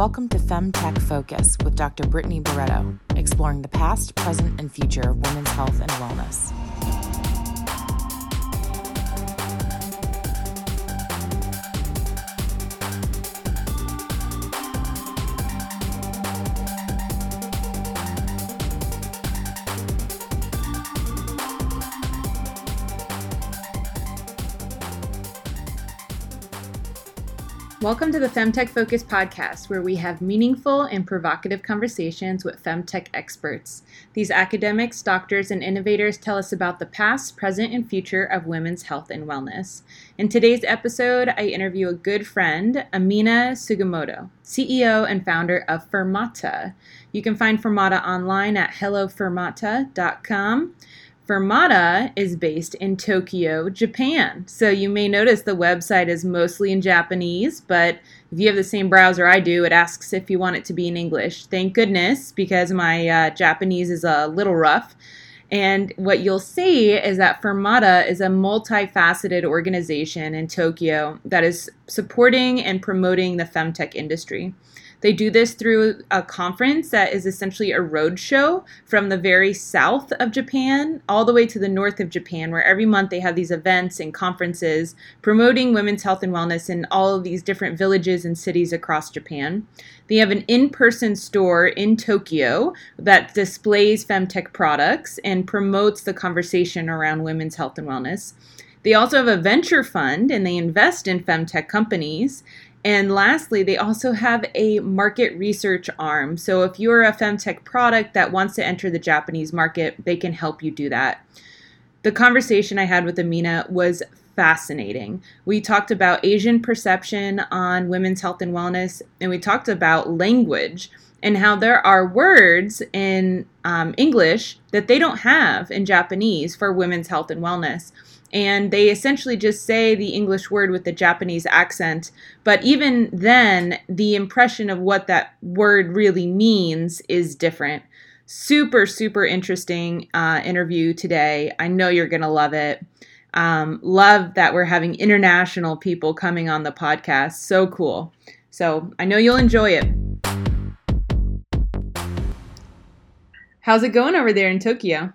Welcome to FemTech Focus with Dr. Brittany Barreto, exploring the past, present, and future of women's health and wellness. Welcome to the Femtech Focus podcast, where we have meaningful and provocative conversations with femtech experts. These academics, doctors, and innovators tell us about the past, present, and future of women's health and wellness. In today's episode, I interview a good friend, Amina Sugimoto, CEO and founder of Fermata. You can find Fermata online at hellofermata.com. Fermata is based in Tokyo, Japan. So you may notice the website is mostly in Japanese, but if you have the same browser I do, it asks if you want it to be in English. Thank goodness, because my uh, Japanese is a little rough. And what you'll see is that Fermata is a multifaceted organization in Tokyo that is supporting and promoting the femtech industry. They do this through a conference that is essentially a road show from the very south of Japan all the way to the north of Japan, where every month they have these events and conferences promoting women's health and wellness in all of these different villages and cities across Japan. They have an in person store in Tokyo that displays femtech products and promotes the conversation around women's health and wellness. They also have a venture fund and they invest in femtech companies. And lastly, they also have a market research arm. So if you're a femtech product that wants to enter the Japanese market, they can help you do that. The conversation I had with Amina was fascinating. We talked about Asian perception on women's health and wellness, and we talked about language and how there are words in um, English that they don't have in Japanese for women's health and wellness and they essentially just say the English word with the Japanese accent. But even then, the impression of what that word really means is different. Super, super interesting uh, interview today. I know you're going to love it. Um, love that we're having international people coming on the podcast. So cool. So I know you'll enjoy it. How's it going over there in Tokyo?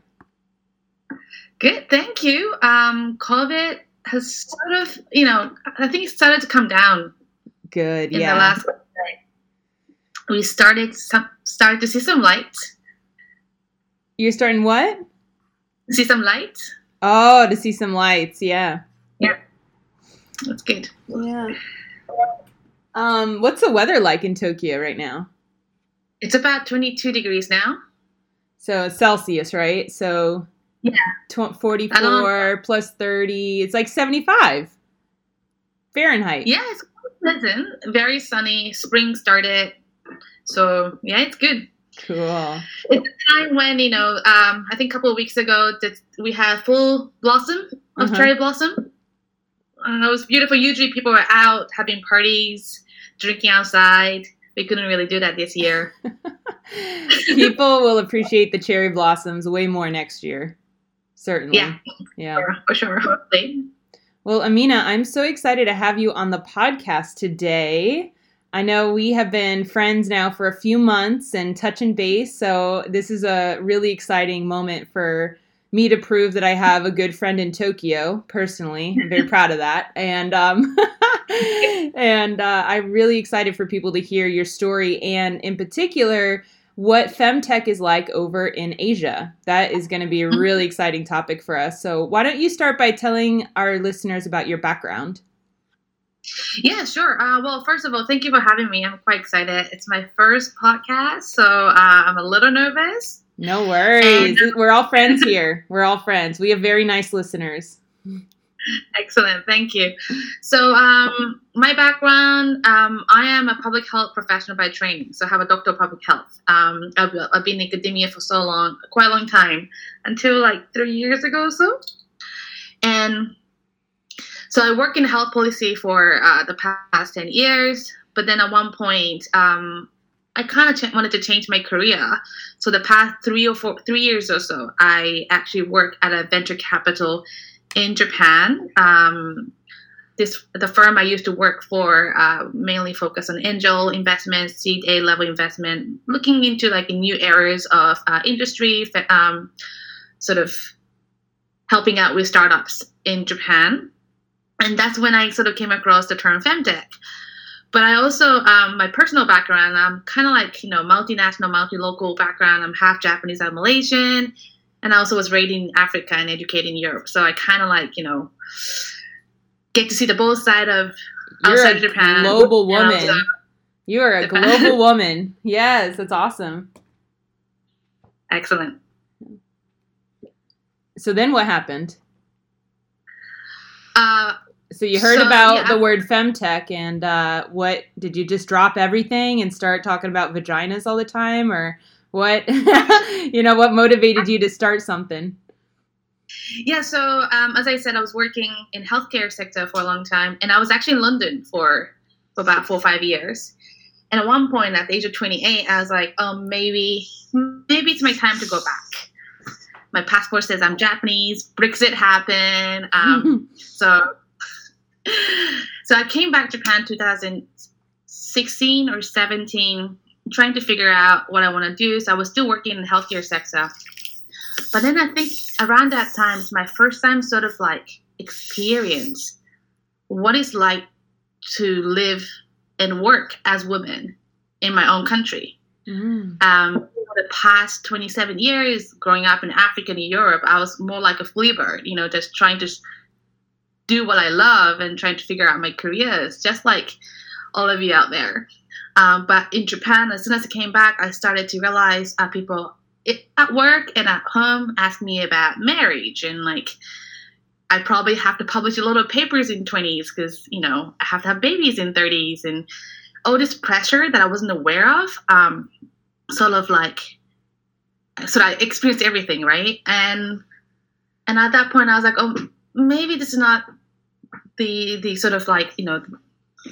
Good, thank you. Um, COVID has sort of, you know, I think it started to come down. Good, in yeah. The last we started some started to see some light. You're starting what? See some light. Oh, to see some lights, yeah. Yeah, that's good. Yeah. Um, what's the weather like in Tokyo right now? It's about 22 degrees now. So Celsius, right? So yeah. 44 plus 30. It's like 75 Fahrenheit. Yeah, it's pleasant. Very sunny. Spring started. So, yeah, it's good. Cool. It's a time when, you know, um, I think a couple of weeks ago that we had full blossom of uh-huh. cherry blossom. And it was beautiful. Usually people were out having parties, drinking outside. We couldn't really do that this year. people will appreciate the cherry blossoms way more next year. Certainly. Yeah. Yeah. For sure. Hopefully. Well, Amina, I'm so excited to have you on the podcast today. I know we have been friends now for a few months and touching base, so this is a really exciting moment for me to prove that I have a good friend in Tokyo. Personally, I'm very proud of that, and um, and uh, I'm really excited for people to hear your story, and in particular, what femtech is like over in Asia. That is going to be a really exciting topic for us. So, why don't you start by telling our listeners about your background? Yeah, sure. Uh, well, first of all, thank you for having me. I'm quite excited. It's my first podcast, so uh, I'm a little nervous. No worries. And- We're all friends here. We're all friends. We have very nice listeners. Excellent, thank you. So, um, my background, um, I am a public health professional by training. So, I have a doctor of public health. Um, I've, I've, been in academia for so long, quite a long time, until like three years ago or so. And so, I work in health policy for uh, the past 10 years. But then at one point, um, I kind of ch- wanted to change my career. So, the past three or four, three years or so, I actually work at a venture capital in Japan. Um, this the firm I used to work for uh, mainly focused on angel investment, seed A level investment, looking into like new areas of uh, industry, um, sort of helping out with startups in Japan. And that's when I sort of came across the term femtech. But I also, um, my personal background, I'm kind of like, you know, multinational, multi-local background. I'm half Japanese, I'm Malaysian. And I also was raised in Africa and educated in Europe. So I kind of like, you know, get to see the both side of You're outside a Japan. Global woman. You are a Japan. global woman. Yes, that's awesome. Excellent. So then what happened? Uh, so you heard so, about yeah. the word femtech, and uh, what did you just drop everything and start talking about vaginas all the time, or what? you know, what motivated you to start something? Yeah, so um, as I said, I was working in healthcare sector for a long time, and I was actually in London for, for about four or five years. And at one point, at the age of 28, I was like, oh, maybe, maybe it's my time to go back. My passport says I'm Japanese. Brexit happened, um, so so I came back to Japan 2016 or 17, trying to figure out what I want to do. So I was still working in the healthcare sector. But then I think around that time, it's my first time sort of like experience what it's like to live and work as women in my own country. Mm. Um, the past 27 years growing up in Africa and Europe, I was more like a flea bird, you know, just trying to do what I love and trying to figure out my careers, just like all of you out there. Um, but in Japan, as soon as I came back, I started to realize uh, people it, at work and at home ask me about marriage and like I probably have to publish a lot of papers in 20s because you know I have to have babies in 30s and all this pressure that I wasn't aware of. Um, sort of like so I experienced everything, right? And and at that point, I was like, oh, maybe this is not the the sort of like you know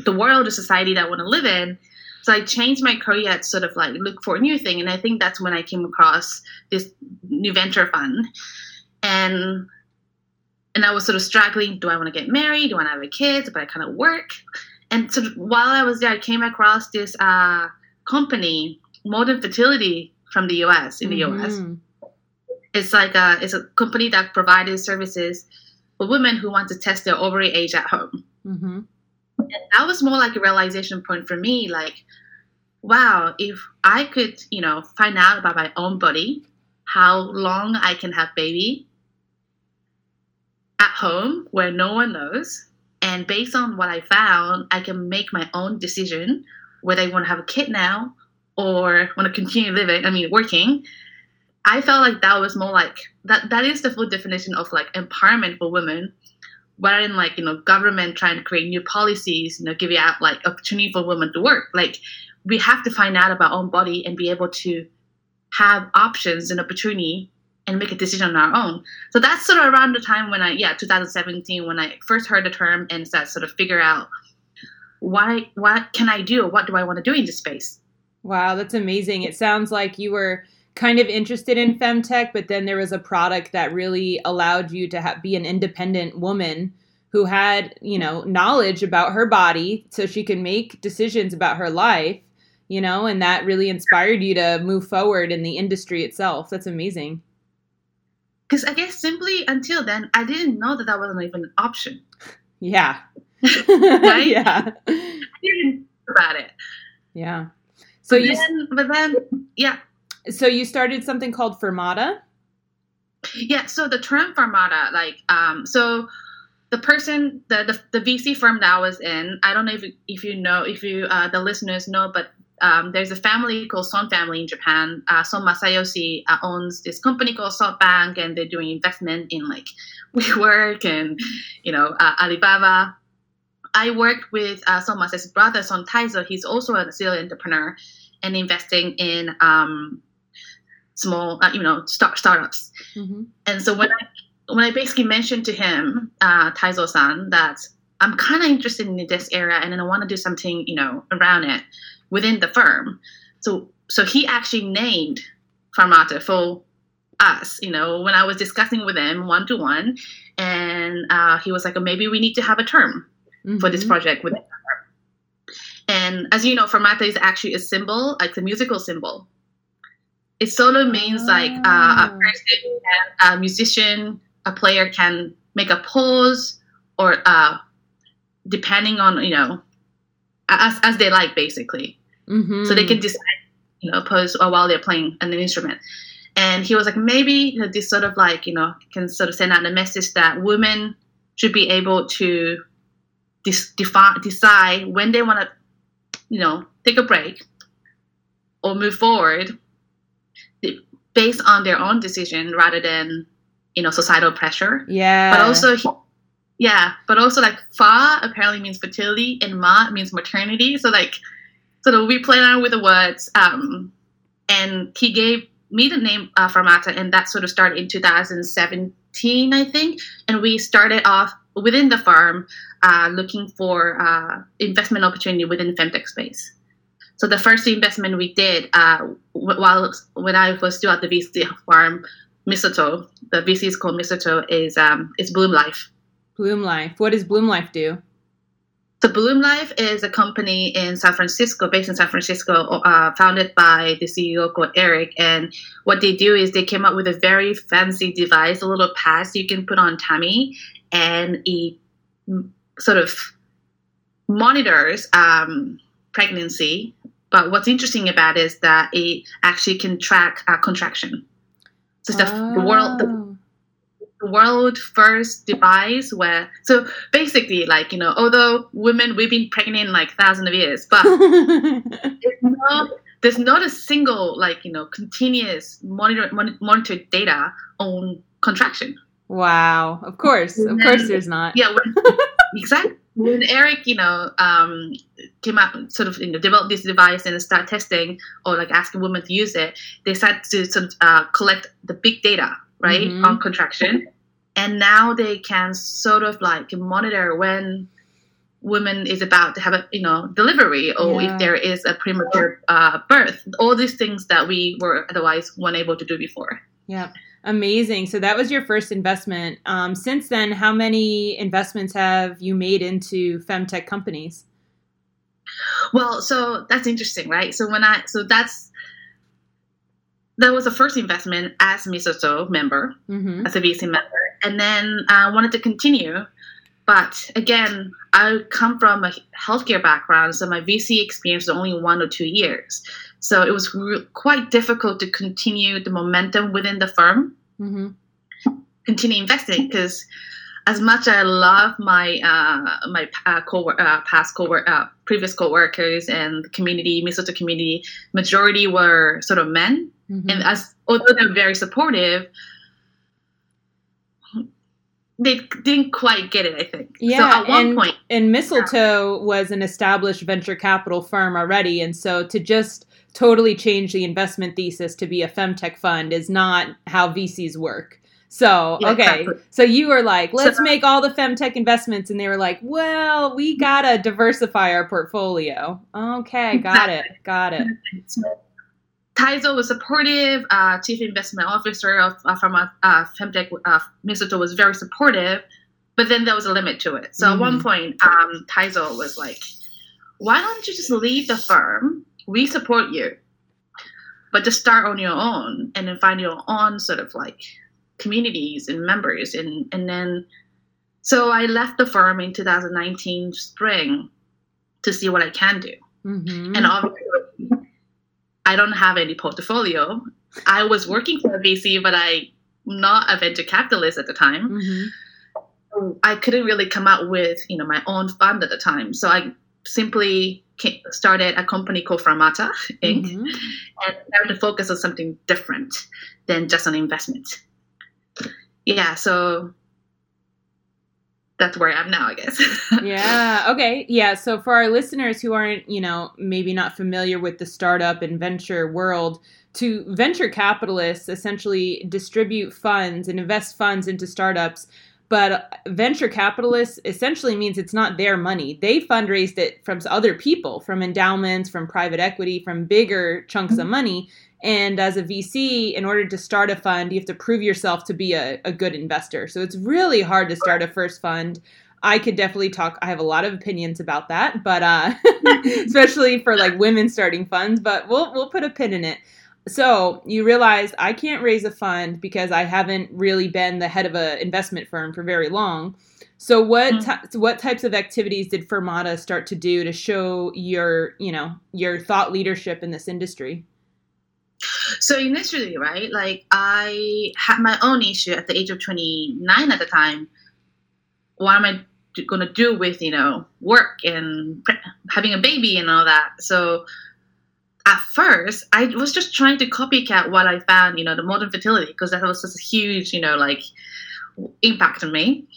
the world or society that I want to live in. So I changed my career to sort of like look for a new thing, and I think that's when I came across this new venture fund, and and I was sort of struggling. Do I want to get married? Do I want to have a kid? But I kind of work, and so while I was there, I came across this uh, company, Modern Fertility, from the U.S. in the mm-hmm. U.S. It's like a it's a company that provided services for women who want to test their ovary age at home. Mm-hmm. That was more like a realization point for me. Like, wow, if I could, you know, find out about my own body, how long I can have baby at home where no one knows, and based on what I found, I can make my own decision whether I want to have a kid now or want to continue living, I mean, working. I felt like that was more like that. That is the full definition of like empowerment for women, than like you know government trying to create new policies, you know, giving out like opportunity for women to work. Like we have to find out about our own body and be able to have options and opportunity and make a decision on our own. So that's sort of around the time when I, yeah, 2017, when I first heard the term and started sort of figure out why, what can I do? What do I want to do in this space? Wow, that's amazing. It sounds like you were kind of interested in femtech, but then there was a product that really allowed you to ha- be an independent woman who had, you know, knowledge about her body so she can make decisions about her life, you know, and that really inspired you to move forward in the industry itself. That's amazing. Because I guess simply until then, I didn't know that that wasn't even an option. Yeah. right? yeah. I didn't think about it. Yeah. So but you, then, but then, yeah, so you started something called Fermata? Yeah, so the term Fermata, like, um, so the person, the, the, the VC firm that I was in, I don't know if, if you know, if you, uh, the listeners know, but um, there's a family called Son family in Japan. Uh, Son Masayoshi uh, owns this company called SoftBank, and they're doing investment in like WeWork and you know uh, Alibaba. I worked with uh, Son Masayoshi's brother, Son Taizo. He's also a serial entrepreneur and investing in um, small, uh, you know, start startups. Mm-hmm. And so when I when I basically mentioned to him, uh, Taizo-san, that I'm kind of interested in this area and then I want to do something, you know, around it within the firm. So so he actually named Fermata for us, you know, when I was discussing with him one to one, and uh, he was like, oh, maybe we need to have a term. mm-hmm. for this mm-hmm. project with and as you know, fermata is actually a symbol, like a musical symbol. It solo means like uh, a ah. person, a musician, a player can make a pause or uh, depending on you know as as they like basically. Mm-hmm. So they can decide you know pose while they're playing an instrument. And he was like, maybe you know, this sort of like you know can sort of send out a message that women should be able to dis- defi- decide when they want to you know, take a break or move forward based on their own decision rather than, you know, societal pressure. Yeah. But also, yeah, but also like fa apparently means fertility and ma means maternity. So like, so we played around with the words. Um, and he gave me the name uh, Fermata, and that sort of started in 2017, I think. And we started off within the firm uh, looking for uh, investment opportunity within the femtech space. So the first investment we did uh, while when I was still at the VC firm, Mistletoe, the VC is called Mistletoe, is um, is Bloom Life. Bloom Life. What does Bloom Life do? So Bloom Life is a company in San Francisco, based in San Francisco, uh, founded by the CEO called Eric. And what they do is they came up with a very fancy device, a little pass you can put on tummy, and it sort of monitors um, pregnancy. But what's interesting about it is that it actually can track uh, contraction. So it's oh. the world, the, the world first device where, so basically, like, you know, although women, we've been pregnant like thousands of years, but it's not, there's not a single, like, you know, continuous monitor, monitor data on contraction. Wow. Of course. Of course there's not. Yeah. Exactly. When Eric, you know, um, came up, sort of, you know, developed this device and start testing or like asking women to use it, they started to sort of uh, collect the big data, right, mm-hmm. on contraction. And now they can sort of like monitor when women is about to have a you know delivery or yeah. if there is a premature uh, birth all these things that we were otherwise unable to do before yeah Amazing. So that was your first investment. Um, since then, how many investments have you made into femtech companies? Well, so that's interesting, right? So when I so that's that was the first investment as Mistletoe member, mm-hmm. as a VC member, and then I wanted to continue. But again, I come from a healthcare background, so my VC experience was only one or two years. So it was re- quite difficult to continue the momentum within the firm, mm-hmm. continue investing because as much as I love my uh, my uh, co- uh, past co uh, previous coworkers and community, Mistletoe community, majority were sort of men, mm-hmm. and as although they're very supportive, they didn't quite get it, I think. Yeah, so at one and, point, and Mistletoe yeah. was an established venture capital firm already, and so to just totally change the investment thesis to be a femtech fund is not how VCs work. So, yeah, okay. Exactly. So you were like, let's so, make all the femtech investments. And they were like, well, we got to diversify our portfolio. Okay. Got exactly. it. Got it. So, Taizo was supportive. Uh, chief investment officer of, uh, from uh, Femtech, uh, Mistletoe was very supportive, but then there was a limit to it. So mm-hmm. at one mm-hmm. point, um, Taizo was like, why don't you just leave the firm we support you but just start on your own and then find your own sort of like communities and members. And and then so i left the firm in 2019 spring to see what i can do. Mm-hmm. and obviously i don't have any portfolio. I was working for a vc but i not a venture capitalist at the time. Mm-hmm. i couldn't really come up with you know my own fund at the time. So i simply started a company called Fermata Inc. Mm-hmm. and started to focus on something different than just an investment. Yeah, so that's where I am now, I guess. yeah. Okay. Yeah. So for our listeners who aren't, you know, maybe not familiar with the startup and venture world, to venture capitalists essentially distribute funds and invest funds into startups but venture capitalists essentially means it's not their money. They fundraised it from other people, from endowments, from private equity, from bigger chunks of money. And as a VC, in order to start a fund, you have to prove yourself to be a, a good investor. So it's really hard to start a first fund. I could definitely talk. I have a lot of opinions about that, but uh, especially for like women starting funds. But we'll we'll put a pin in it. So you realize I can't raise a fund because I haven't really been the head of an investment firm for very long. So what mm-hmm. what types of activities did Fermata start to do to show your you know your thought leadership in this industry? So initially, right, like I had my own issue at the age of 29 at the time. What am I going to do with, you know, work and having a baby and all that? So at first, I was just trying to copycat what I found, you know, the modern fertility, because that was such a huge, you know, like impact on me.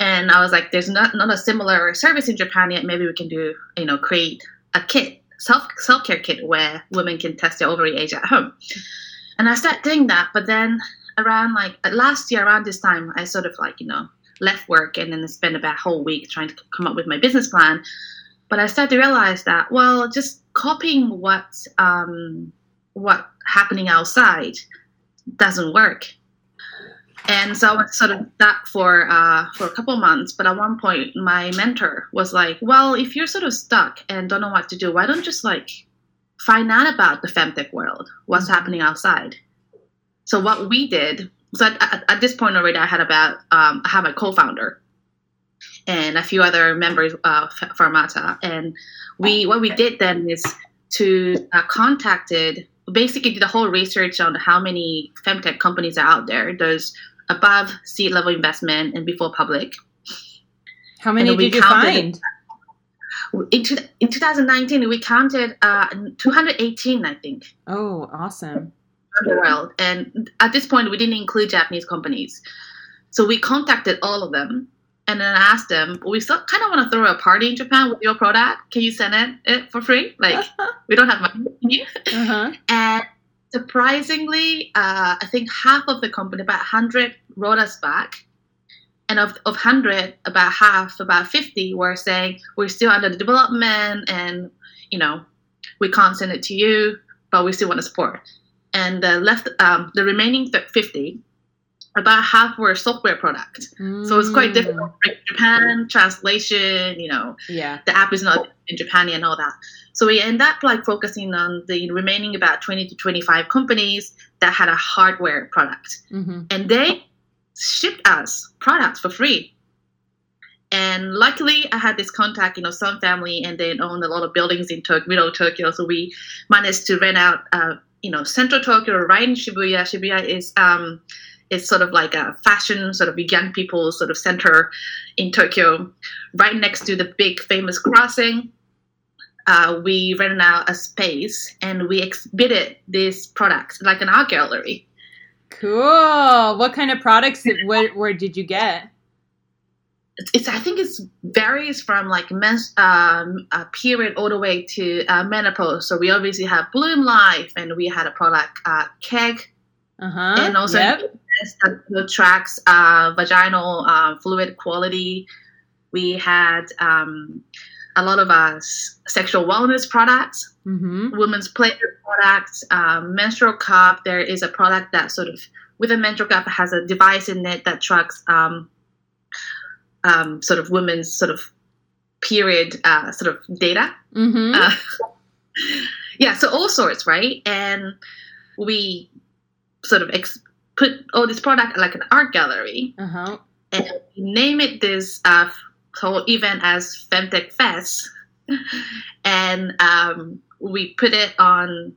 And I was like, there's not, not a similar service in Japan yet. Maybe we can do, you know, create a kit self self care kit where women can test their ovary age at home. And I started doing that, but then around like last year around this time, I sort of like you know left work and then spent about a whole week trying to come up with my business plan. But I started to realize that well, just copying what um, what happening outside doesn't work and so I was sort of that for uh, for a couple months. But at one point, my mentor was like, "Well, if you're sort of stuck and don't know what to do, why don't you just like find out about the femtech world, what's mm-hmm. happening outside?" So what we did. So at, at this point already, I had about um, I have a co-founder and a few other members of Fermata. and we what we did then is to uh, contacted basically did a whole research on how many femtech companies are out there. There's above seed level investment and before public. How many did you find? In, in 2019, we counted uh, 218, I think. Oh, awesome. The world. And at this point, we didn't include Japanese companies. So we contacted all of them and then I asked them, we still kind of want to throw a party in Japan with your product. Can you send it, it for free? Like, we don't have money. Can you? Uh-huh. And surprisingly, uh, I think half of the company, about 100, wrote us back. And of, of 100, about half, about 50 were saying, we're still under development and, you know, we can't send it to you, but we still want to support. And the left, um, the remaining 50, about half were software product. Mm. So it's quite difficult for Japan, translation, you know, yeah. the app is not in Japan and all that. So we end up like focusing on the remaining about 20 to 25 companies that had a hardware product. Mm-hmm. And they shipped us products for free. And luckily, I had this contact, you know, Son family, and they own a lot of buildings in Tokyo, middle Tokyo. So we managed to rent out, uh, you know, central Tokyo, right in Shibuya. Shibuya is um, is sort of like a fashion sort of young people sort of center in Tokyo, right next to the big famous crossing uh, we rented out a space and we exhibited these products like an art gallery. Cool. What kind of products? Did, where, where did you get? It's I think it's varies from like men's um, period all the way to uh, menopause. So we obviously have Bloom Life, and we had a product uh, Kegg, uh-huh. and also yep. That tracks uh, vaginal uh, fluid quality. We had um, a lot of uh, sexual wellness products, mm-hmm. women's pleasure products, um, menstrual cup. There is a product that sort of with a menstrual cup has a device in it that tracks um, um, sort of women's sort of period uh, sort of data. Mm-hmm. Uh, yeah, so all sorts, right? And we sort of ex- put all this product like an art gallery, uh-huh. and name it this uh, whole event as Femtech Fest, and um, we put it on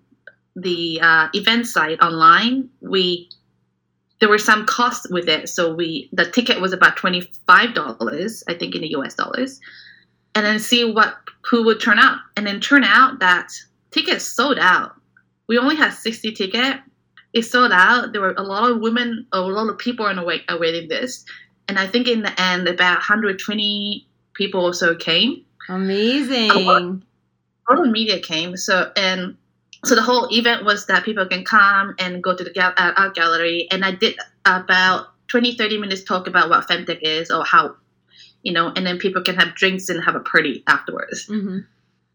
the uh, event site online. We there were some costs with it, so we the ticket was about twenty five dollars, I think, in the U.S. dollars, and then see what who would turn out, and then turn out that tickets sold out. We only had sixty tickets. It sold out. There were a lot of women, a lot of people on the wait, awaiting this and I think in the end, about 120 people also came. Amazing. A lot, a lot of media came. So and so the whole event was that people can come and go to the gal- uh, art gallery, and I did about 20, 30 minutes talk about what femtech is or how, you know, and then people can have drinks and have a party afterwards. Mm-hmm.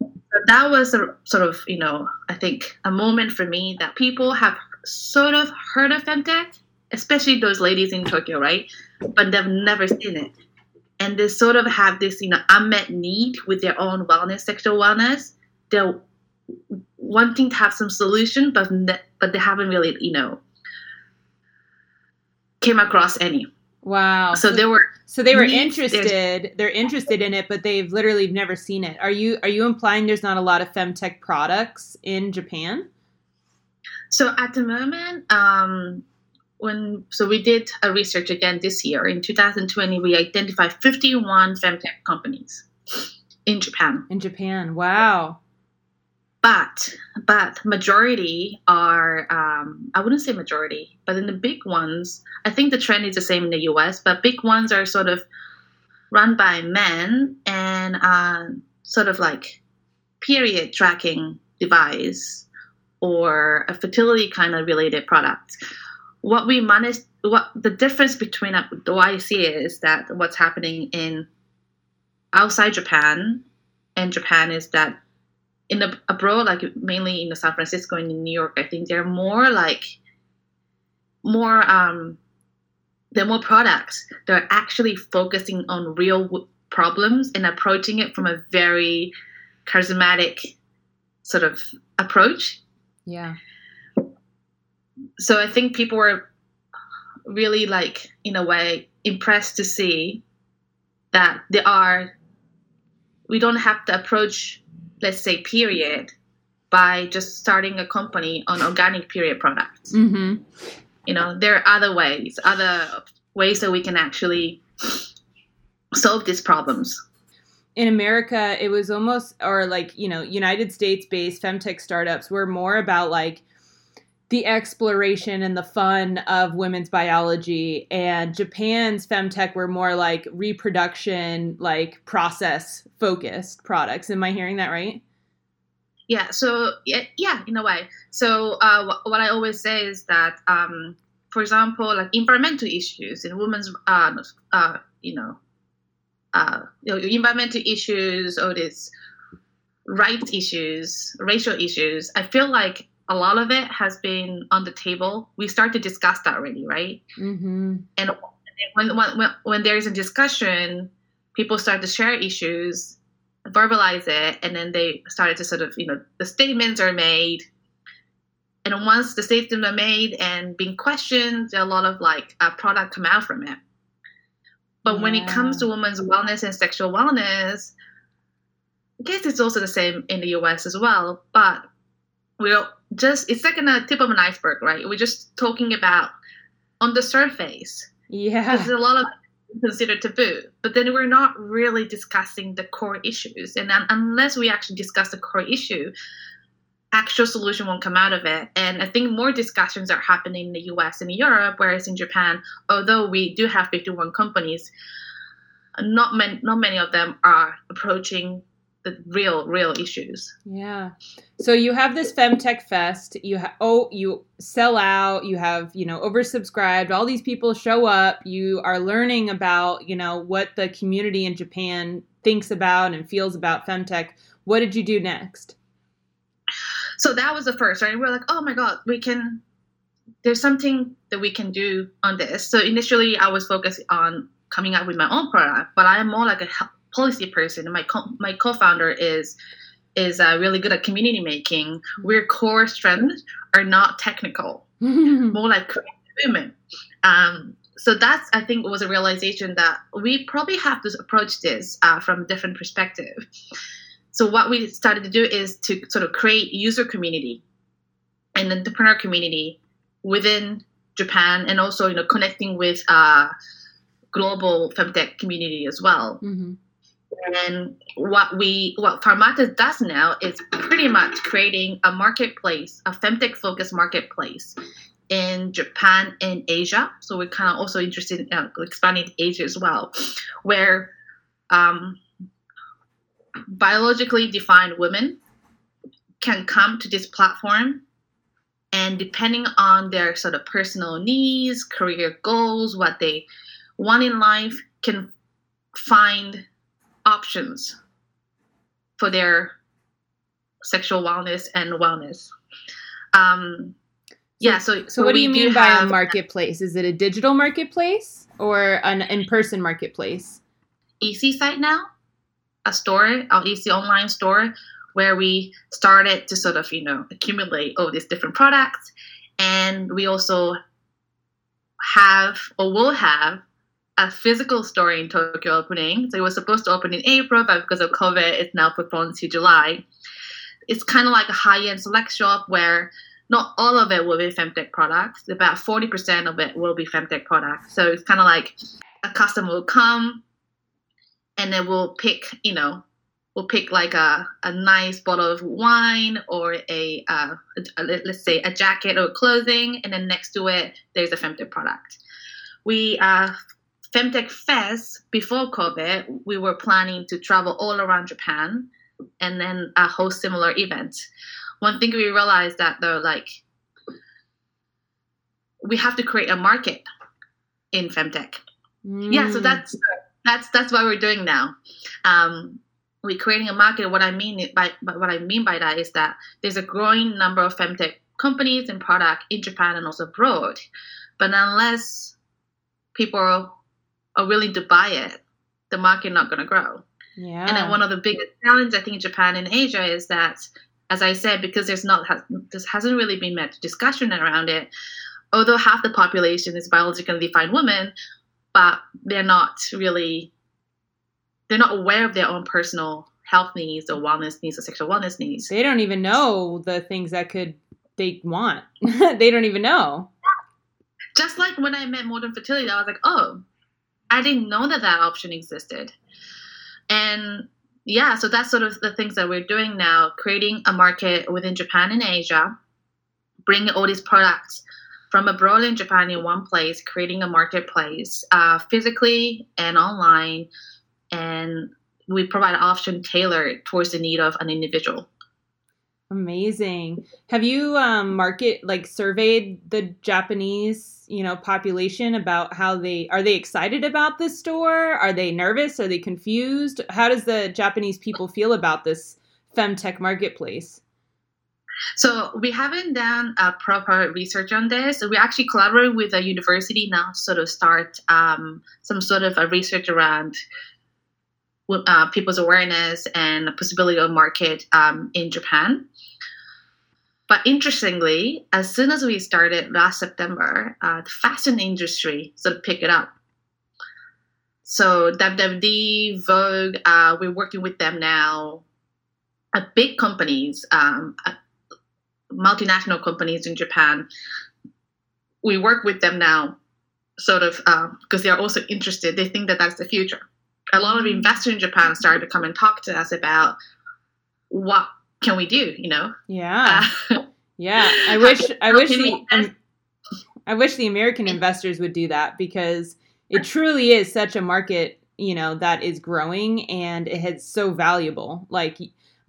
So that was a sort of, you know, I think a moment for me that people have sort of heard of femtech, especially those ladies in Tokyo, right? but they've never seen it. and they sort of have this, you know, unmet need with their own wellness, sexual wellness. They're wanting to have some solution, but but they haven't really, you know, came across any. Wow. So, so they were so they were interested. They're interested in it, but they've literally never seen it. Are you are you implying there's not a lot of femtech products in Japan? So at the moment, um, when so we did a research again this year in 2020, we identified 51 femtech companies in Japan. In Japan, wow but but majority are um, I wouldn't say majority, but in the big ones, I think the trend is the same in the U.S. But big ones are sort of run by men and uh, sort of like period tracking device or a fertility kind of related product. What we managed, what the difference between the way I see is that what's happening in outside Japan and Japan is that in the abroad, like mainly in the San Francisco and in New York, I think they're more like more um they're more products. They're actually focusing on real problems and approaching it from a very charismatic sort of approach. Yeah. So I think people were really like in a way impressed to see that there are we don't have to approach let's say period by just starting a company on organic period products mm-hmm. you know there are other ways other ways that we can actually solve these problems in america it was almost or like you know united states based femtech startups were more about like the exploration and the fun of women's biology and japan's femtech were more like reproduction like process focused products. Am i hearing that right? Yeah so yeah, in a way. So uh, what i always say is that um, for example like environmental issues in women's uh, uh, you know uh, you know, environmental issues or these rights issues racial issues i feel like a lot of it has been on the table. We start to discuss that already, right? Mm-hmm. And when, when, when there's a discussion, people start to share issues, verbalize it, and then they started to sort of, you know, the statements are made. And once the statements are made and being questioned, a lot of like a product come out from it. But when it comes to women's wellness and sexual wellness, I guess it's also the same in the US as well. But we're just it's like a tip of an iceberg, right? We're just talking about on the surface. Yeah. There's a lot of considered taboo, but then we're not really discussing the core issues. And unless we actually discuss the core issue, actual solution won't come out of it. And I think more discussions are happening in the US and Europe, whereas in Japan, although we do have 51 companies, not many, not many of them are approaching the real real issues. Yeah. So you have this femtech fest. You have oh you sell out. You have you know oversubscribed. All these people show up. You are learning about you know what the community in japan thinks about and feels about femtech. What did you do next so that was the first right we we're like oh my god we can there's something that we can do on this so initially i was focused on coming up with my own product but i am more like a policy person, and my co- my co-founder is is uh, really good at community making. We're core strengths are not technical, more like human. Um, so that's I think was a realization that we probably have to approach this uh, from a different perspective. So what we started to do is to sort of create user community and entrepreneur community within Japan, and also you know connecting with uh, global femtech community as well. Mm-hmm. And what we what Fermata's does now is pretty much creating a marketplace, a femtech focused marketplace in Japan and Asia. So we're kind of also interested in uh, expanding Asia as well, where um, biologically defined women can come to this platform and depending on their sort of personal needs, career goals, what they want in life, can find options for their sexual wellness and wellness. Um, yeah. So, so, what do you mean do by have, a marketplace? Is it a digital marketplace or an in-person marketplace? EC site now, a store, our EC online store, where we started to sort of, you know, accumulate all these different products. And we also have or will have a physical store in Tokyo opening. So it was supposed to open in April, but because of COVID, it's now postponed to July. It's kind of like a high-end select shop where not all of it will be femtech products. About 40% of it will be femtech products. So it's kind of like a customer will come and then we'll pick, you know, we'll pick like a, a nice bottle of wine or a, uh, a, a, let's say a jacket or clothing, and then next to it there's a femtech product. We uh, Femtech Fest before COVID, we were planning to travel all around Japan and then uh, host similar events. One thing we realized that though, like we have to create a market in femtech. Mm. Yeah, so that's that's that's what we're doing now. Um, we're creating a market. What I mean by, by what I mean by that is that there's a growing number of femtech companies and product in Japan and also abroad. But unless people are willing to buy it, the market not going to grow. Yeah. And then one of the biggest challenges I think in Japan and Asia is that, as I said, because there's not this hasn't really been much discussion around it. Although half the population is biologically defined women, but they're not really they're not aware of their own personal health needs or wellness needs or sexual wellness needs. They don't even know the things that could they want. they don't even know. Just like when I met Modern Fertility, I was like, oh, I didn't know that that option existed. And yeah, so that's sort of the things that we're doing now, creating a market within Japan and Asia, bringing all these products from abroad in Japan in one place, creating a marketplace uh, physically and online and we provide option tailored towards the need of an individual. Amazing. Have you um, market like surveyed the Japanese, you know, population about how they are they excited about this store? Are they nervous? Are they confused? How does the Japanese people feel about this femtech marketplace? So we haven't done a proper research on this. We actually collaborate with a university now sort of start um, some sort of a research around uh, people's awareness and possibility of market um, in Japan. But interestingly, as soon as we started last September, uh, the fashion industry sort of picked it up. So WWD, Vogue, uh, we're working with them now. Uh, big companies, um, multinational companies in Japan, we work with them now, sort of because uh, they're also interested. They think that that's the future a lot of investors in Japan started to come and talk to us about what can we do, you know? Yeah. Uh, yeah. I wish I wish the um, I wish the American investors would do that because it truly is such a market, you know, that is growing and it is so valuable. Like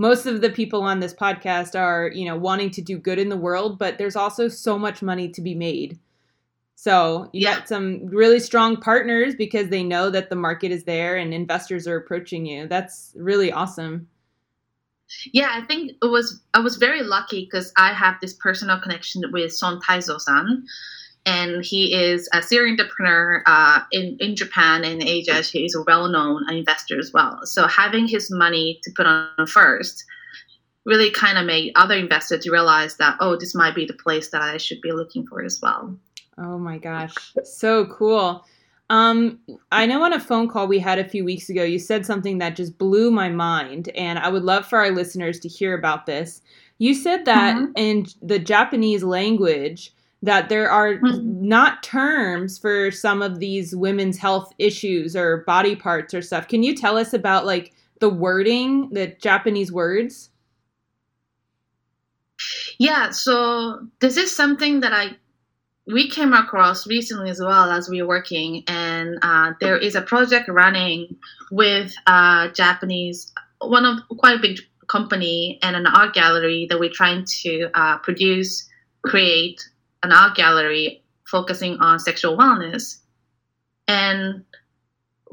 most of the people on this podcast are, you know, wanting to do good in the world, but there's also so much money to be made. So you yeah. got some really strong partners because they know that the market is there and investors are approaching you. That's really awesome. Yeah, I think it was I was very lucky because I have this personal connection with Son Taizo-san, and he is a serial entrepreneur uh, in in Japan and Asia. He's a well-known investor as well. So having his money to put on first really kind of made other investors realize that oh, this might be the place that I should be looking for as well. Oh my gosh, so cool. Um, I know on a phone call we had a few weeks ago, you said something that just blew my mind, and I would love for our listeners to hear about this. You said that mm-hmm. in the Japanese language, that there are mm-hmm. not terms for some of these women's health issues or body parts or stuff. Can you tell us about like the wording, the Japanese words? Yeah, so this is something that I we came across recently as well as we were working, and uh, there is a project running with a Japanese, one of quite a big company and an art gallery that we're trying to uh, produce, create an art gallery focusing on sexual wellness. And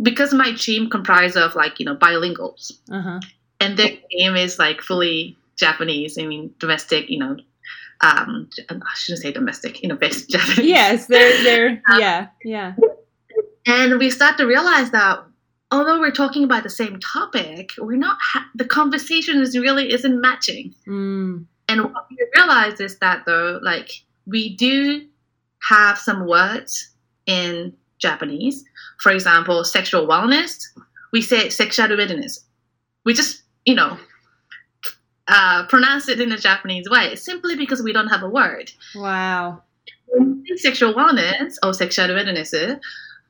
because my team comprised of like you know bilinguals, uh-huh. and their team is like fully Japanese. I mean domestic, you know, um, I shouldn't say domestic, you know, based Japanese. Yes, they're they're um, yeah yeah. And we start to realize that although we're talking about the same topic, we're not ha- the conversation is really isn't matching. Mm. And what we realize is that though, like we do have some words in Japanese. For example, sexual wellness. We say sexual readiness. We just, you know, uh, pronounce it in a Japanese way simply because we don't have a word. Wow. When sexual wellness or sexual readiness,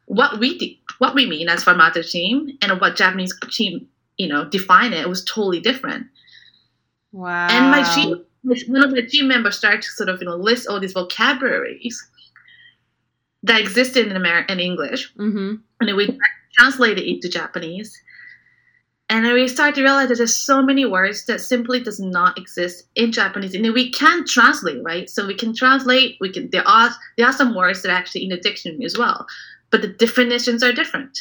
what we de- what we mean as Fermata team and what Japanese team, you know, define it was totally different. Wow. And my team, one of the team members started to sort of you know list all these vocabularies that existed in American in English, Mm-hmm. and then we translated it into Japanese. And then we started to realize that there's so many words that simply does not exist in Japanese, and then we can translate, right? So we can translate. We can there are there are some words that are actually in the dictionary as well, but the definitions are different.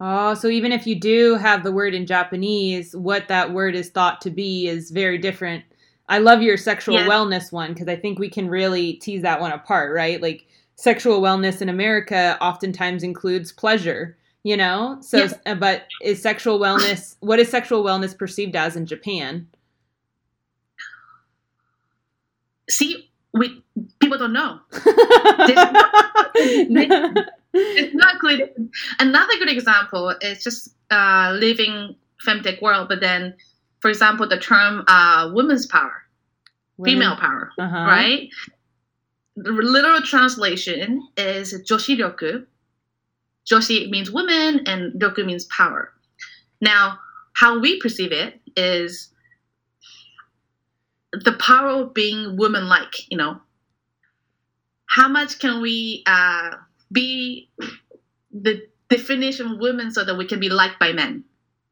Oh, so even if you do have the word in Japanese, what that word is thought to be is very different. I love your sexual Yeah. wellness one because I think we can really tease that one apart, right? Like sexual wellness in America oftentimes includes pleasure, you know? So Yeah. uh, but is sexual wellness what is sexual wellness perceived as in Japan? See, we people don't know. it's not clear. Another good example is just uh, living femtech world, but then, for example, the term uh, women's power, female power, uh-huh. right? The literal translation is "joshi joshiryoku. Joshi means woman, and ryoku means power. Now, how we perceive it is the power of being woman-like. You know, how much can we uh, be the definition of women so that we can be liked by men?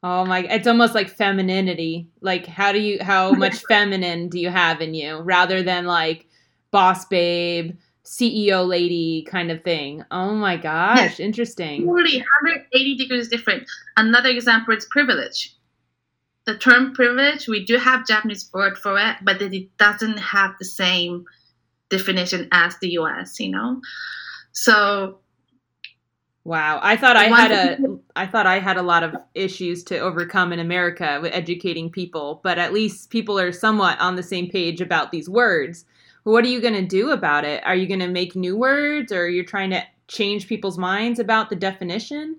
Oh my, it's almost like femininity. Like how do you how much feminine do you have in you rather than like boss babe, CEO lady kind of thing. Oh my gosh, interesting. Totally 180 degrees different. Another example is privilege. The term privilege, we do have Japanese word for it, but it doesn't have the same definition as the US, you know? So Wow. I thought I had a I thought I had a lot of issues to overcome in America with educating people, but at least people are somewhat on the same page about these words. What are you going to do about it? Are you going to make new words or you're trying to change people's minds about the definition?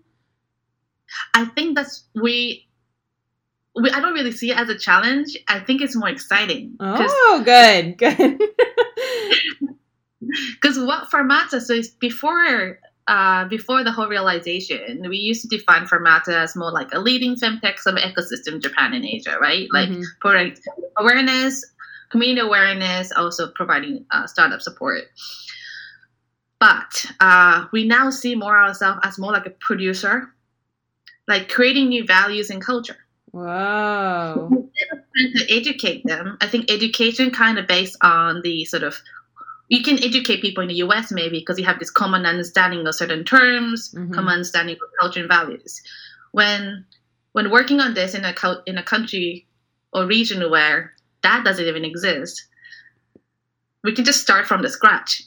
I think that's we we I don't really see it as a challenge. I think it's more exciting. Oh, good. Good. Because what Fermata, so it's before uh, before the whole realization, we used to define Fermata as more like a leading femtech of ecosystem in Japan and Asia, right? Like Mhm. product awareness, community awareness, also providing uh, startup support. But uh, we now see more ourselves as more like a producer, like creating new values and culture. Whoa. Instead of trying to educate them, I think education kind of based on the sort of you can educate people in the US maybe because you have this common understanding of certain terms, Mhm. common understanding of culture and values. When when working on this in a in a country or region where that doesn't even exist, we can just start from the scratch.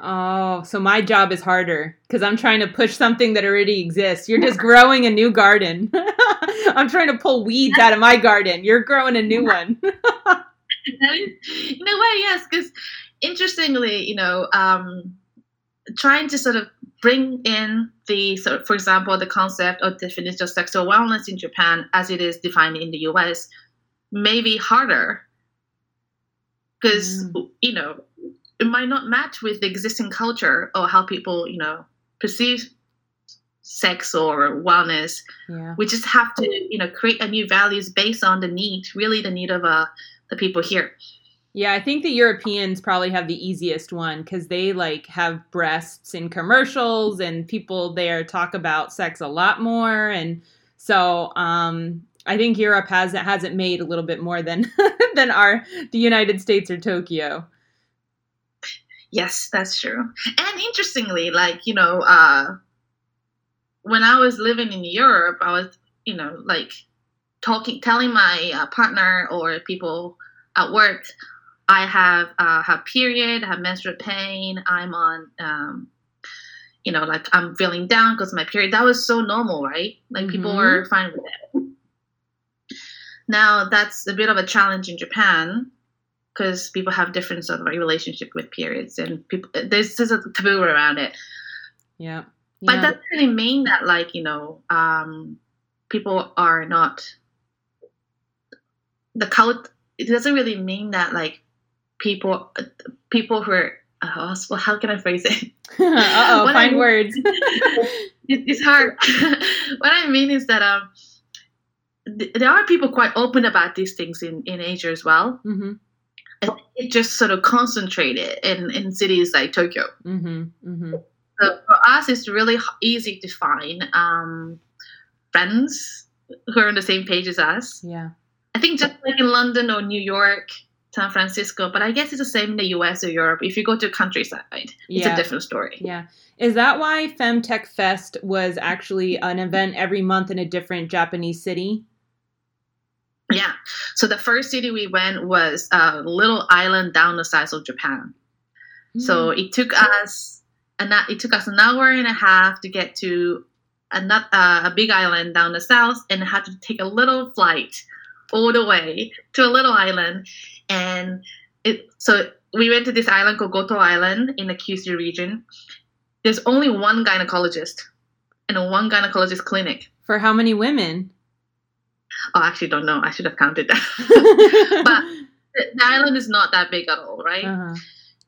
Oh, so my job is harder because I'm trying to push something that already exists. You're just growing a new garden. I'm trying to pull weeds out of my garden. You're growing a new one. in a way, yes, because interestingly, you know, um, trying to sort of bring in the, sort of, for example, the concept or definition of sexual wellness in Japan as it is defined in the US may be harder. Because, you know, it might not match with the existing culture or how people, you know, perceive sex or wellness. Yeah. we just have to you know create a new values based on the need really the need of uh, the people here Yeah, I think the Europeans probably have the easiest one because they like have breasts in commercials and people there talk about sex a lot more. And so um, I think Europe has it has it made a little bit more than than our the United States or Tokyo. yes that's true and interestingly like you know uh when i was living in europe i was you know like talking telling my uh, partner or people at work i have uh, have period I have menstrual pain i'm on um you know, like I'm feeling down because my period. That was so normal, right? Like people Mhm. were fine with it. Now that's a bit of a challenge in Japan because people have different sort of relationship with periods, and people there's just a taboo around it. Yeah. But yeah. that doesn't really mean that like you know um, people are not the cult. It doesn't really mean that like people people who are uh, well, how can I phrase it? uh oh, What I find mean- words. It- it's hard. what I mean is that um, th- there are people quite open about these things in in Asia as well. mm-hmm. It just sort of concentrated in in cities like Tokyo. Mm-hmm. Mm-hmm. So for us, it's really easy to find um, friends who are on the same page as us. Yeah. I think just like in London or New York, San Francisco, but I guess it's the same in the US or Europe. If you go to countryside, it's Yeah. a different story. Yeah. Is that why Femtech Fest was actually an event every month in a different Japanese city? Yeah. So the first city we went was a little island down the size of Japan. So Mm. it took us an it took us an hour and a half to get to a uh, a big island down the south, and had to take a little flight all the way to a little island, and it so we went to this island called Goto Island in the Kyushu region. There's only one gynecologist and a one gynecologist clinic. For how many women? Oh, I actually don't know. I should have counted that. the, the island is not that big at all, right? uh-huh.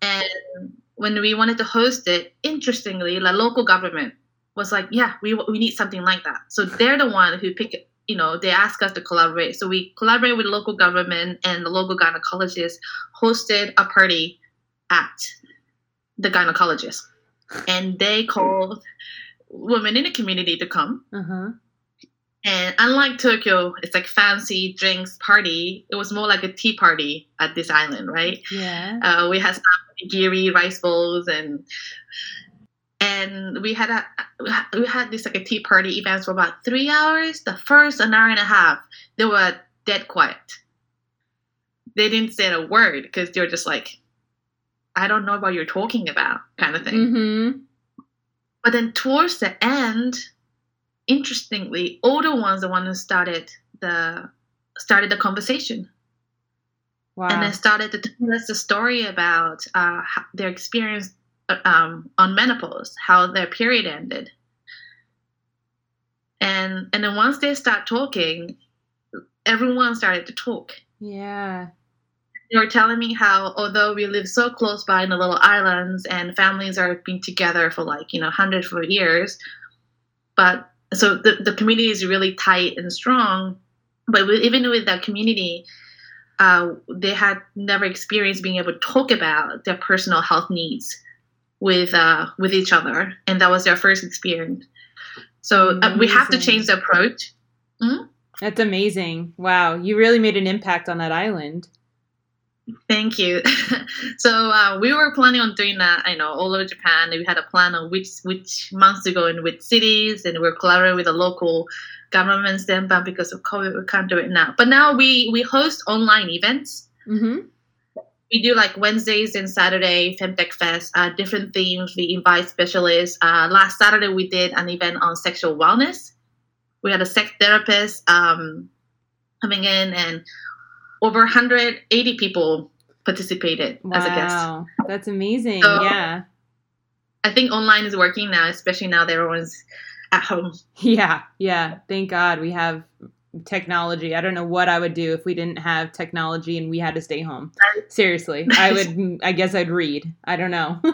And when we wanted to host it, interestingly, the local government was like, "Yeah, we we need something like that." So they're the one who pick it. You know, they asked us to collaborate. So we collaborate with local government and the local gynecologist hosted a party at the gynecologist, and they called women in the community to come. Uh-huh. And unlike Tokyo, it's like fancy drinks party. It was more like a tea party at this island, right? Yeah. Uh, we had some giri rice bowls and and we had a we had this like a tea party events for about three hours. The first an hour and a half, they were dead quiet. They didn't say a word because they were just like, I don't know what you're talking about, kind of thing. Mm-hmm. But then towards the end, interestingly, older ones the one who started the started the conversation Wow. and then started to tell us the story about uh, their experience um, on menopause, how their period ended, and and then once they start talking, everyone started to talk. yeah. They were telling me how although we live so close by in the little islands and families are being together for like you know hundreds of years, but so the the community is really tight and strong. But with, even with that community, uh, they had never experienced being able to talk about their personal health needs with uh, with each other, and that was their first experience. So uh, we have to change the approach. That's amazing. Wow. You really made an impact on that island. Thank you. so uh, we were planning on doing that. you know all over Japan. We had a plan on which which months to go in which cities, and we're collaborating with the local governments. Then, but because of COVID, we can't do it now. But now we we host online events. Mm-hmm. We do like Wednesdays and Saturday Femtech Fest, uh, different themes. We invite specialists. Uh, last Saturday we did an event on sexual wellness. We had a sex therapist um, coming in, and over 180 people participated as a guest. Wow. That's amazing. So- yeah. I think online is working now, especially now that everyone's at home. Yeah. Yeah. Thank God we have technology. I don't know what I would do if we didn't have technology and we had to stay home. Seriously. I would I guess I'd read. I don't know.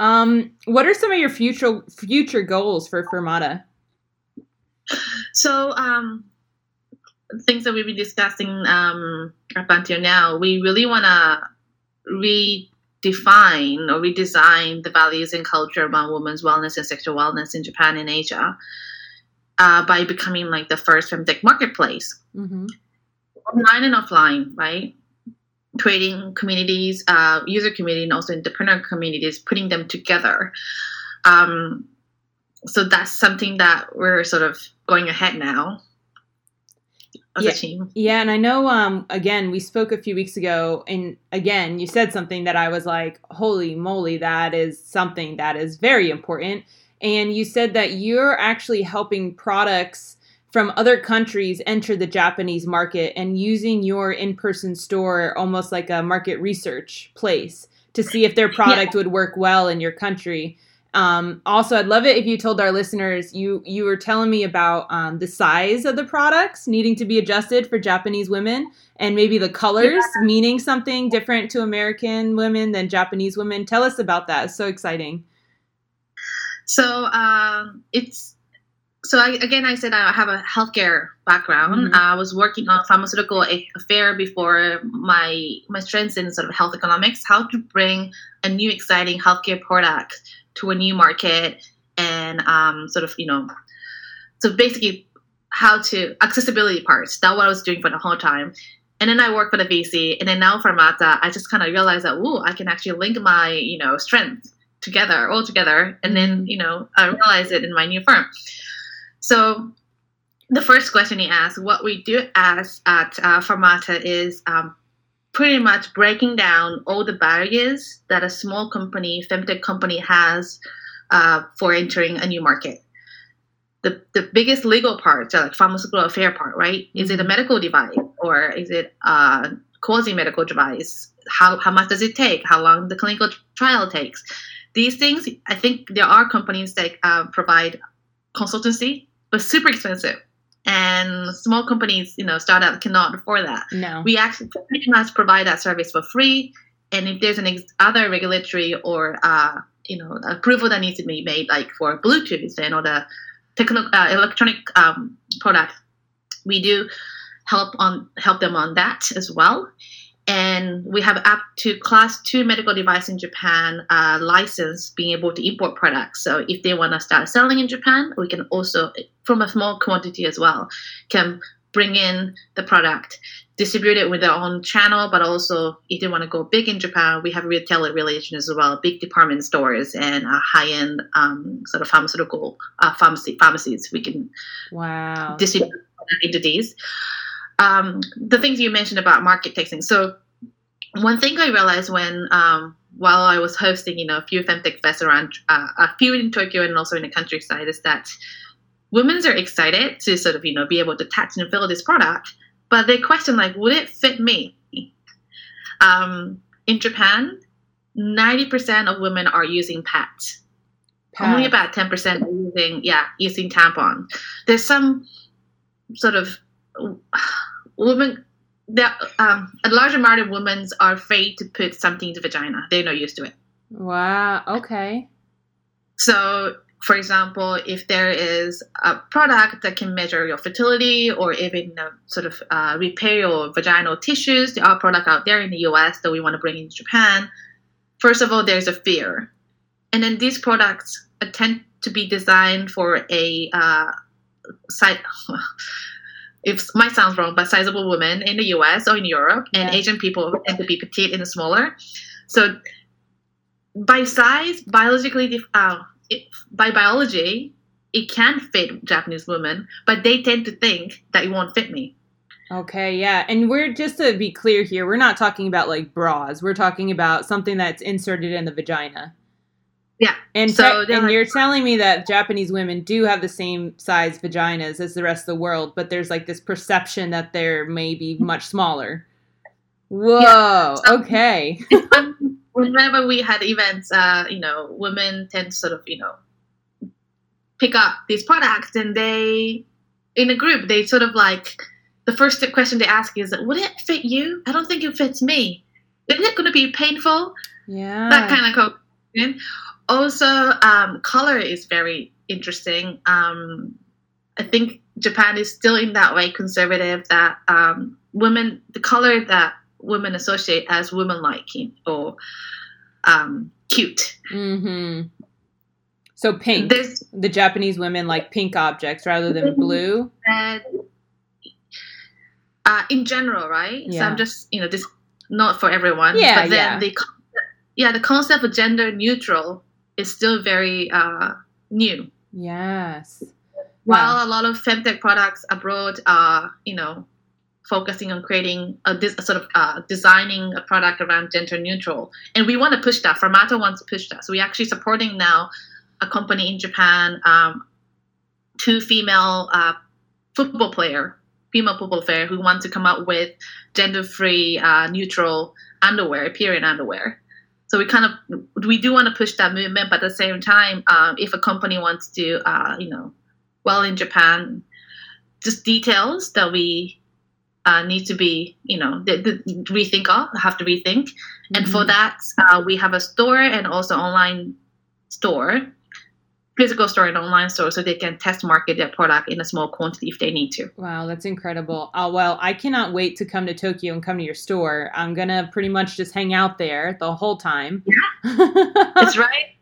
um what are some of your future future goals for Fermata? So, um, things that we've been discussing um, up until now, we really want to redefine or redesign the values and culture around women's wellness and sexual wellness in Japan and Asia uh, by becoming like the first femtech marketplace. Mm-hmm. online and offline, right? Creating communities, uh, user community, and also entrepreneur communities, putting them together. Um, so that's something that we're sort of going ahead now. as yeah. a team. Yeah, and I know um again, we spoke a few weeks ago and again, you said something that I was like, "Holy moly, that is something that is very important." And you said that you're actually helping products from other countries enter the Japanese market and using your in-person store almost like a market research place to see if their product yeah. would work well in your country. Um, also, I'd love it if you told our listeners you you were telling me about um, the size of the products needing to be adjusted for Japanese women, and maybe the colors yeah. meaning something different to American women than Japanese women. Tell us about that. It's so exciting. So um, it's so I, again, I said I have a healthcare background. Mm-hmm. I was working on pharmaceutical affair before my my strengths in sort of health economics. How to bring a new exciting healthcare product to a new market and um, sort of you know so basically how to accessibility parts that's what i was doing for the whole time and then i worked for the vc and then now Fermata i just kind of realized that ooh i can actually link my you know strengths together all together and then you know i realized it in my new firm so the first question he asked what we do as at uh, Fermata is um, pretty much breaking down all the barriers that a small company, femtech company has uh, for entering a new market. The, the biggest legal part, so like pharmaceutical affair part, right? Mm-hmm. Is it a mm-hmm. medical device or is it a quasi medical device? How, how much does it take? How long the clinical trial takes? These things, I think there are companies that uh, provide consultancy, but super expensive and small companies, you know, startup cannot afford that. No, we actually pretty much provide that service for free. And if there's an ex- other regulatory or uh, you know approval that needs to be made, like for Bluetooth and or the techno- uh, electronic um, product, we do help on help them on that as well and we have up to class two medical device in Japan uh, license being able to import products. So if they want to start selling in Japan, we can also, from a small quantity as well, can bring in the product, distribute it with their own channel, but also if they want to go big in Japan, we have retailer relations as well, big department stores and uh, high-end um, sort of pharmaceutical uh, pharmacy pharmacies. We can wow distribute into these um, the things you mentioned about market testing. So one thing I realized when um, while I was hosting, you know, a few femtech fests around, uh, a few in Tokyo and also in the countryside, is that women are excited to sort of, you know, be able to touch and feel this product, but they question like, would it fit me? Um, in Japan, ninety percent of women are using pads. Only about ten percent are using, yeah, using tampon. There's some sort of women that um, a large amount of women are afraid to put something in the vagina. They're not used to it. Wow. Okay. So, for example, if there is a product that can measure your fertility or even uh, sort of uh, repair your vaginal tissues, there are products out there in the US that we want to bring into Japan. First of all, there's a fear. And then these products tend to be designed for a uh, site. it might sound wrong, but sizable women in the US or in Europe, and. Asian people tend to be petite and smaller. So, by size, biologically, uh, it, by biology, it can fit Japanese women, but they tend to think that it won't fit me. Okay, yeah. And we're just to be clear here, we're not talking about like bras. We're talking about something that's inserted in the vagina. Yeah. And so te- and like, you're telling me that Japanese women do have the same size vaginas as the rest of the world, but there's like this perception that they're maybe much smaller. Whoa. Yeah. So, okay. whenever we had events, uh, you know, women tend to sort of, you know, pick up these products and they in a group they sort of like the first question they ask is would it fit you i don't think it fits me isn't it going to be painful yeah that kind of question also um, color is very interesting um, i think japan is still in that way conservative that um, women the color that women associate as women liking or um, cute mm-hmm. so pink There's, the japanese women like pink objects rather than blue uh, in general right yeah. so i'm just you know this not for everyone yeah, but then yeah. the yeah the concept of gender neutral is still very uh, new. Yes. While wow. a lot of femtech products abroad are, you know, focusing on creating a, this, a sort of uh, designing a product around gender neutral, and we want to push that. Fermata wants to push that, so we're actually supporting now a company in Japan, um, two female uh, football player, female football player who want to come up with gender-free, uh, neutral underwear, period underwear. So we kind of we do want to push that movement, but at the same time, um, if a company wants to, uh, you know, well in Japan, just details that we uh, need to be, you know, rethink of, have to rethink. Mm-hmm. And for mm-hmm. that, uh, we have a store and also online store physical store and online store so they can test market their product in a small quantity if they need to. Wow, that's incredible. Uh, well, I cannot wait to come to Tokyo and come to your store. I'm going to pretty much just hang out there the whole time. Yeah. that's right.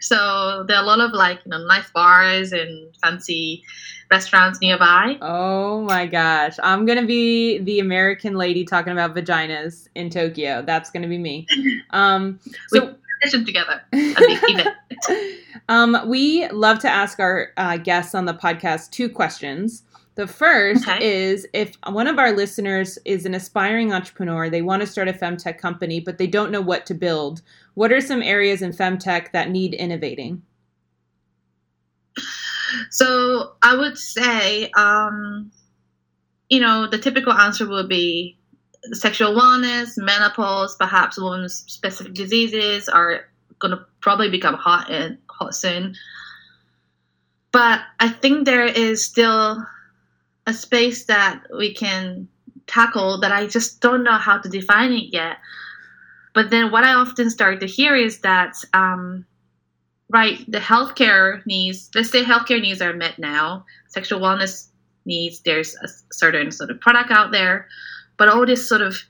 So there are a lot of like, you know, nice bars and fancy restaurants nearby. Oh my gosh. I'm going to be the American lady talking about vaginas in Tokyo. That's going to be me. Um, so together. um, we love to ask our uh, guests on the podcast two questions. The first okay. is if one of our listeners is an aspiring entrepreneur, they want to start a femtech company, but they don't know what to build. What are some areas in femtech that need innovating? So I would say, um, you know, the typical answer would be sexual wellness, menopause, perhaps women's specific diseases are going to probably become hot and hot soon. But I think there is still a space that we can tackle that I just don't know how to define it yet. But then what I often start to hear is that, um, right, the healthcare needs, let's say healthcare needs are met now, sexual wellness needs, there's a certain sort of product out there but all this sort of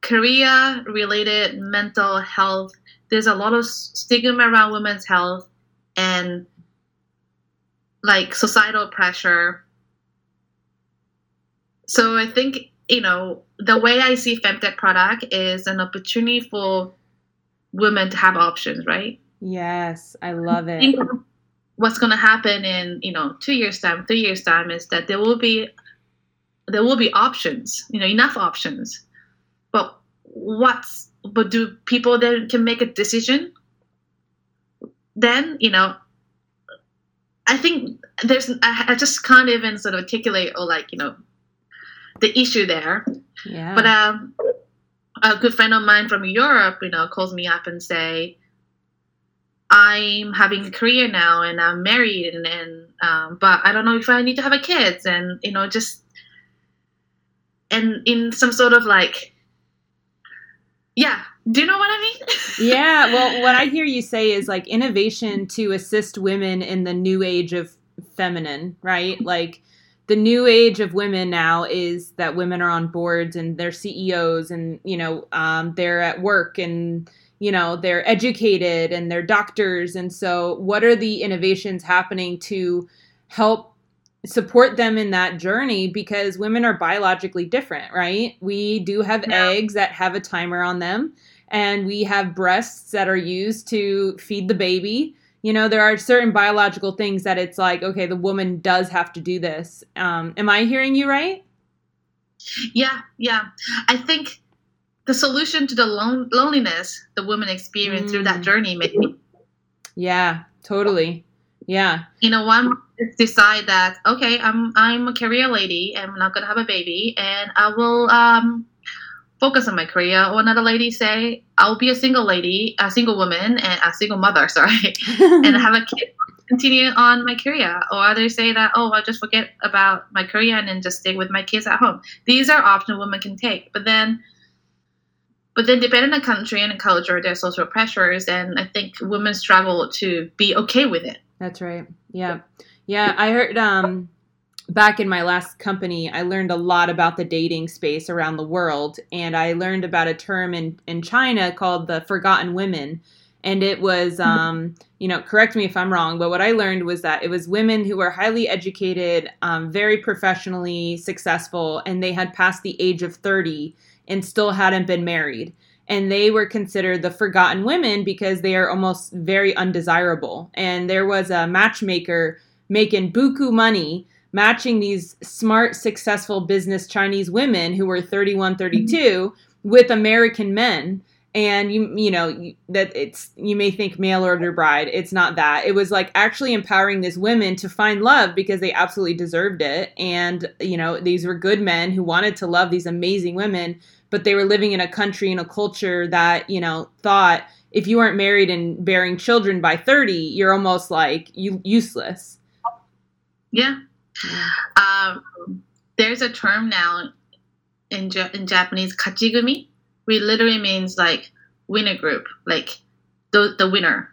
career related mental health there's a lot of stigma around women's health and like societal pressure. So i think you know the way i see femtech product is an opportunity for women to have options right? Yes i love it. what's going to happen in you know two years time three years time is that there will be there will be options, you know, enough options. But what's but do people then can make a decision? Then you know, I think there's I, I just can't even sort of articulate or like you know the issue there. Yeah. But um, a good friend of mine from Europe, you know, calls me up and say, I'm having a career now and I'm married and, and um, but I don't know if I need to have a kids and you know just and in some sort of like yeah do you know what i mean? Yeah well what i hear you say is like innovation to assist women in the new age of feminine right? Like the new age of women now is that women are on boards and they're ceos and you know um, they're at work and you know they're educated and they're doctors. And so what are the innovations happening to help support them in that journey because women are biologically different, right? We do have yeah. eggs that have a timer on them, and we have breasts that are used to feed the baby. You know, there are certain biological things that it's like, okay, the woman does have to do this. Um, am I hearing you right? Yeah, yeah. I think the solution to the lon- loneliness the women experience mm. through that mm. journey, maybe. Yeah, totally. Yeah. You know, one decide that okay, I'm I'm a career lady and I'm not gonna have a baby, and I will um, focus on my career. Or another lady say I'll be a single lady, a single woman, and a single mother. Sorry, and have a kid. Continue on my career, or others say that oh I'll just forget about my career and then just stay with my kids at home. These are options women can take, but then but then, depending on the country and the culture, there's social pressures, and I think women struggle to be okay with it. That's right. Yeah. Yeah. I heard um, back in my last company, I learned a lot about the dating space around the world. And I learned about a term in, in China called the forgotten women. And it was, mm-hmm. um, you know, correct me if I'm wrong, but what I learned was that it was women who were highly educated, um, very professionally successful, and they had passed the age of 30 and still hadn't been married and they were considered the forgotten women because they are almost very undesirable. And there was a matchmaker making buku money matching these smart, successful business Chinese women who were 31, 32 mm-hmm. with American men. And you, you know, that it's, you may think mail order bride. It's not that. It was like actually empowering these women to find love because they absolutely deserved it. And, you know, these were good men who wanted to love these amazing women, but they were living in a country and a culture that, you know, thought if you weren't married and bearing children by 30, you're almost like you useless. Yeah. Um, there's a term now in, in Japanese, kachigumi, which literally means like winner group, like the, the winner.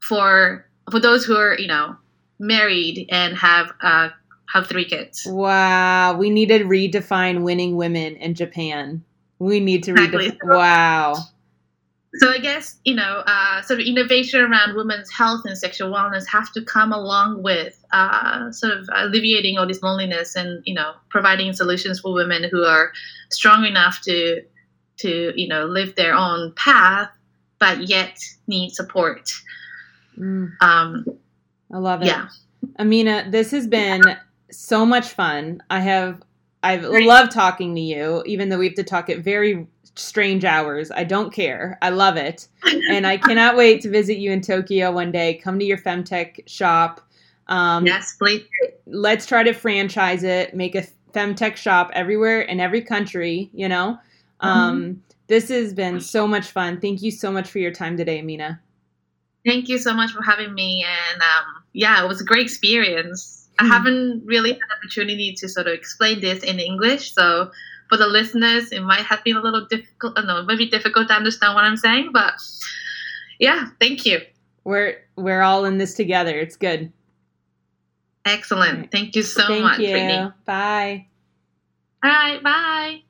For for those who are, you know, married and have uh, have three kids. Wow, we need to redefine winning women in Japan. We need to redefine. Wow so I guess you know, uh, sort of innovation around women's health and sexual wellness have to come along with uh, sort of alleviating all this loneliness and you know providing solutions for women who are strong enough to to you know live their own path, but yet need support. Mm. Um, I love it. Yeah, Amina, this has been so much fun. I have I've loved talking to you, even though we have to talk at very strange hours. I don't care. I love it. and I cannot wait to visit you in Tokyo one day. Come to your Femtech shop. Um, yes, please. Let's try to franchise it, make a Femtech shop everywhere in every country, you know? Mm-hmm. Um, this has been so much fun. Thank you so much for your time today, Amina. Thank you so much for having me. And um, yeah, it was a great experience. I hmm. haven't really had an opportunity to sort of explain this in English. So for the listeners, it might have been a little difficult. Uh, no, maybe difficult to understand what I'm saying, but yeah, thank you. We're we're all in this together. It's good. Excellent. Right. Thank you so thank much. You. Brittany. Bye. All right. Bye.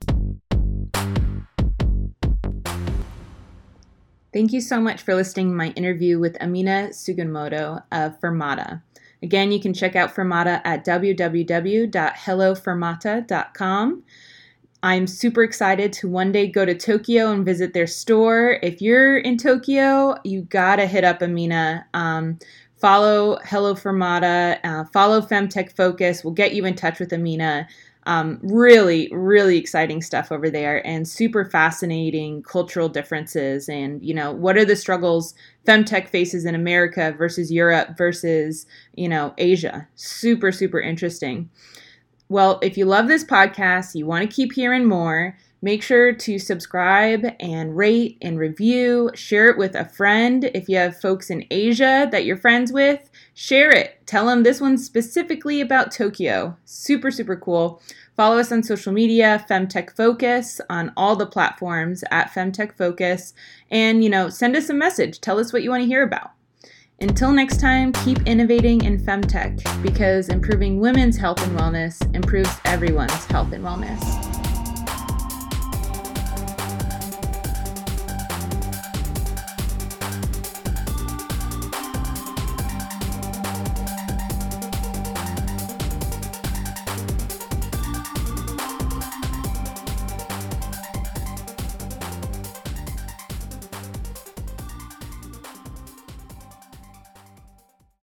Thank you so much for listening to my interview with Amina Sugimoto of Fermata. Again, you can check out Fermata at www.hellofermata.com. I'm super excited to one day go to Tokyo and visit their store. If you're in Tokyo, you gotta hit up Amina. Um, follow Hello Fermata, uh, follow Femtech Focus. We'll get you in touch with Amina. Um, really, really exciting stuff over there and super fascinating cultural differences. And, you know, what are the struggles Femtech faces in America versus Europe versus, you know, Asia? Super, super interesting. Well, if you love this podcast, you want to keep hearing more, make sure to subscribe and rate and review. Share it with a friend. If you have folks in Asia that you're friends with, share it. Tell them this one's specifically about Tokyo. Super, super cool. Follow us on social media, Femtech Focus, on all the platforms at Femtech Focus. And, you know, send us a message. Tell us what you want to hear about. Until next time, keep innovating in femtech because improving women's health and wellness improves everyone's health and wellness.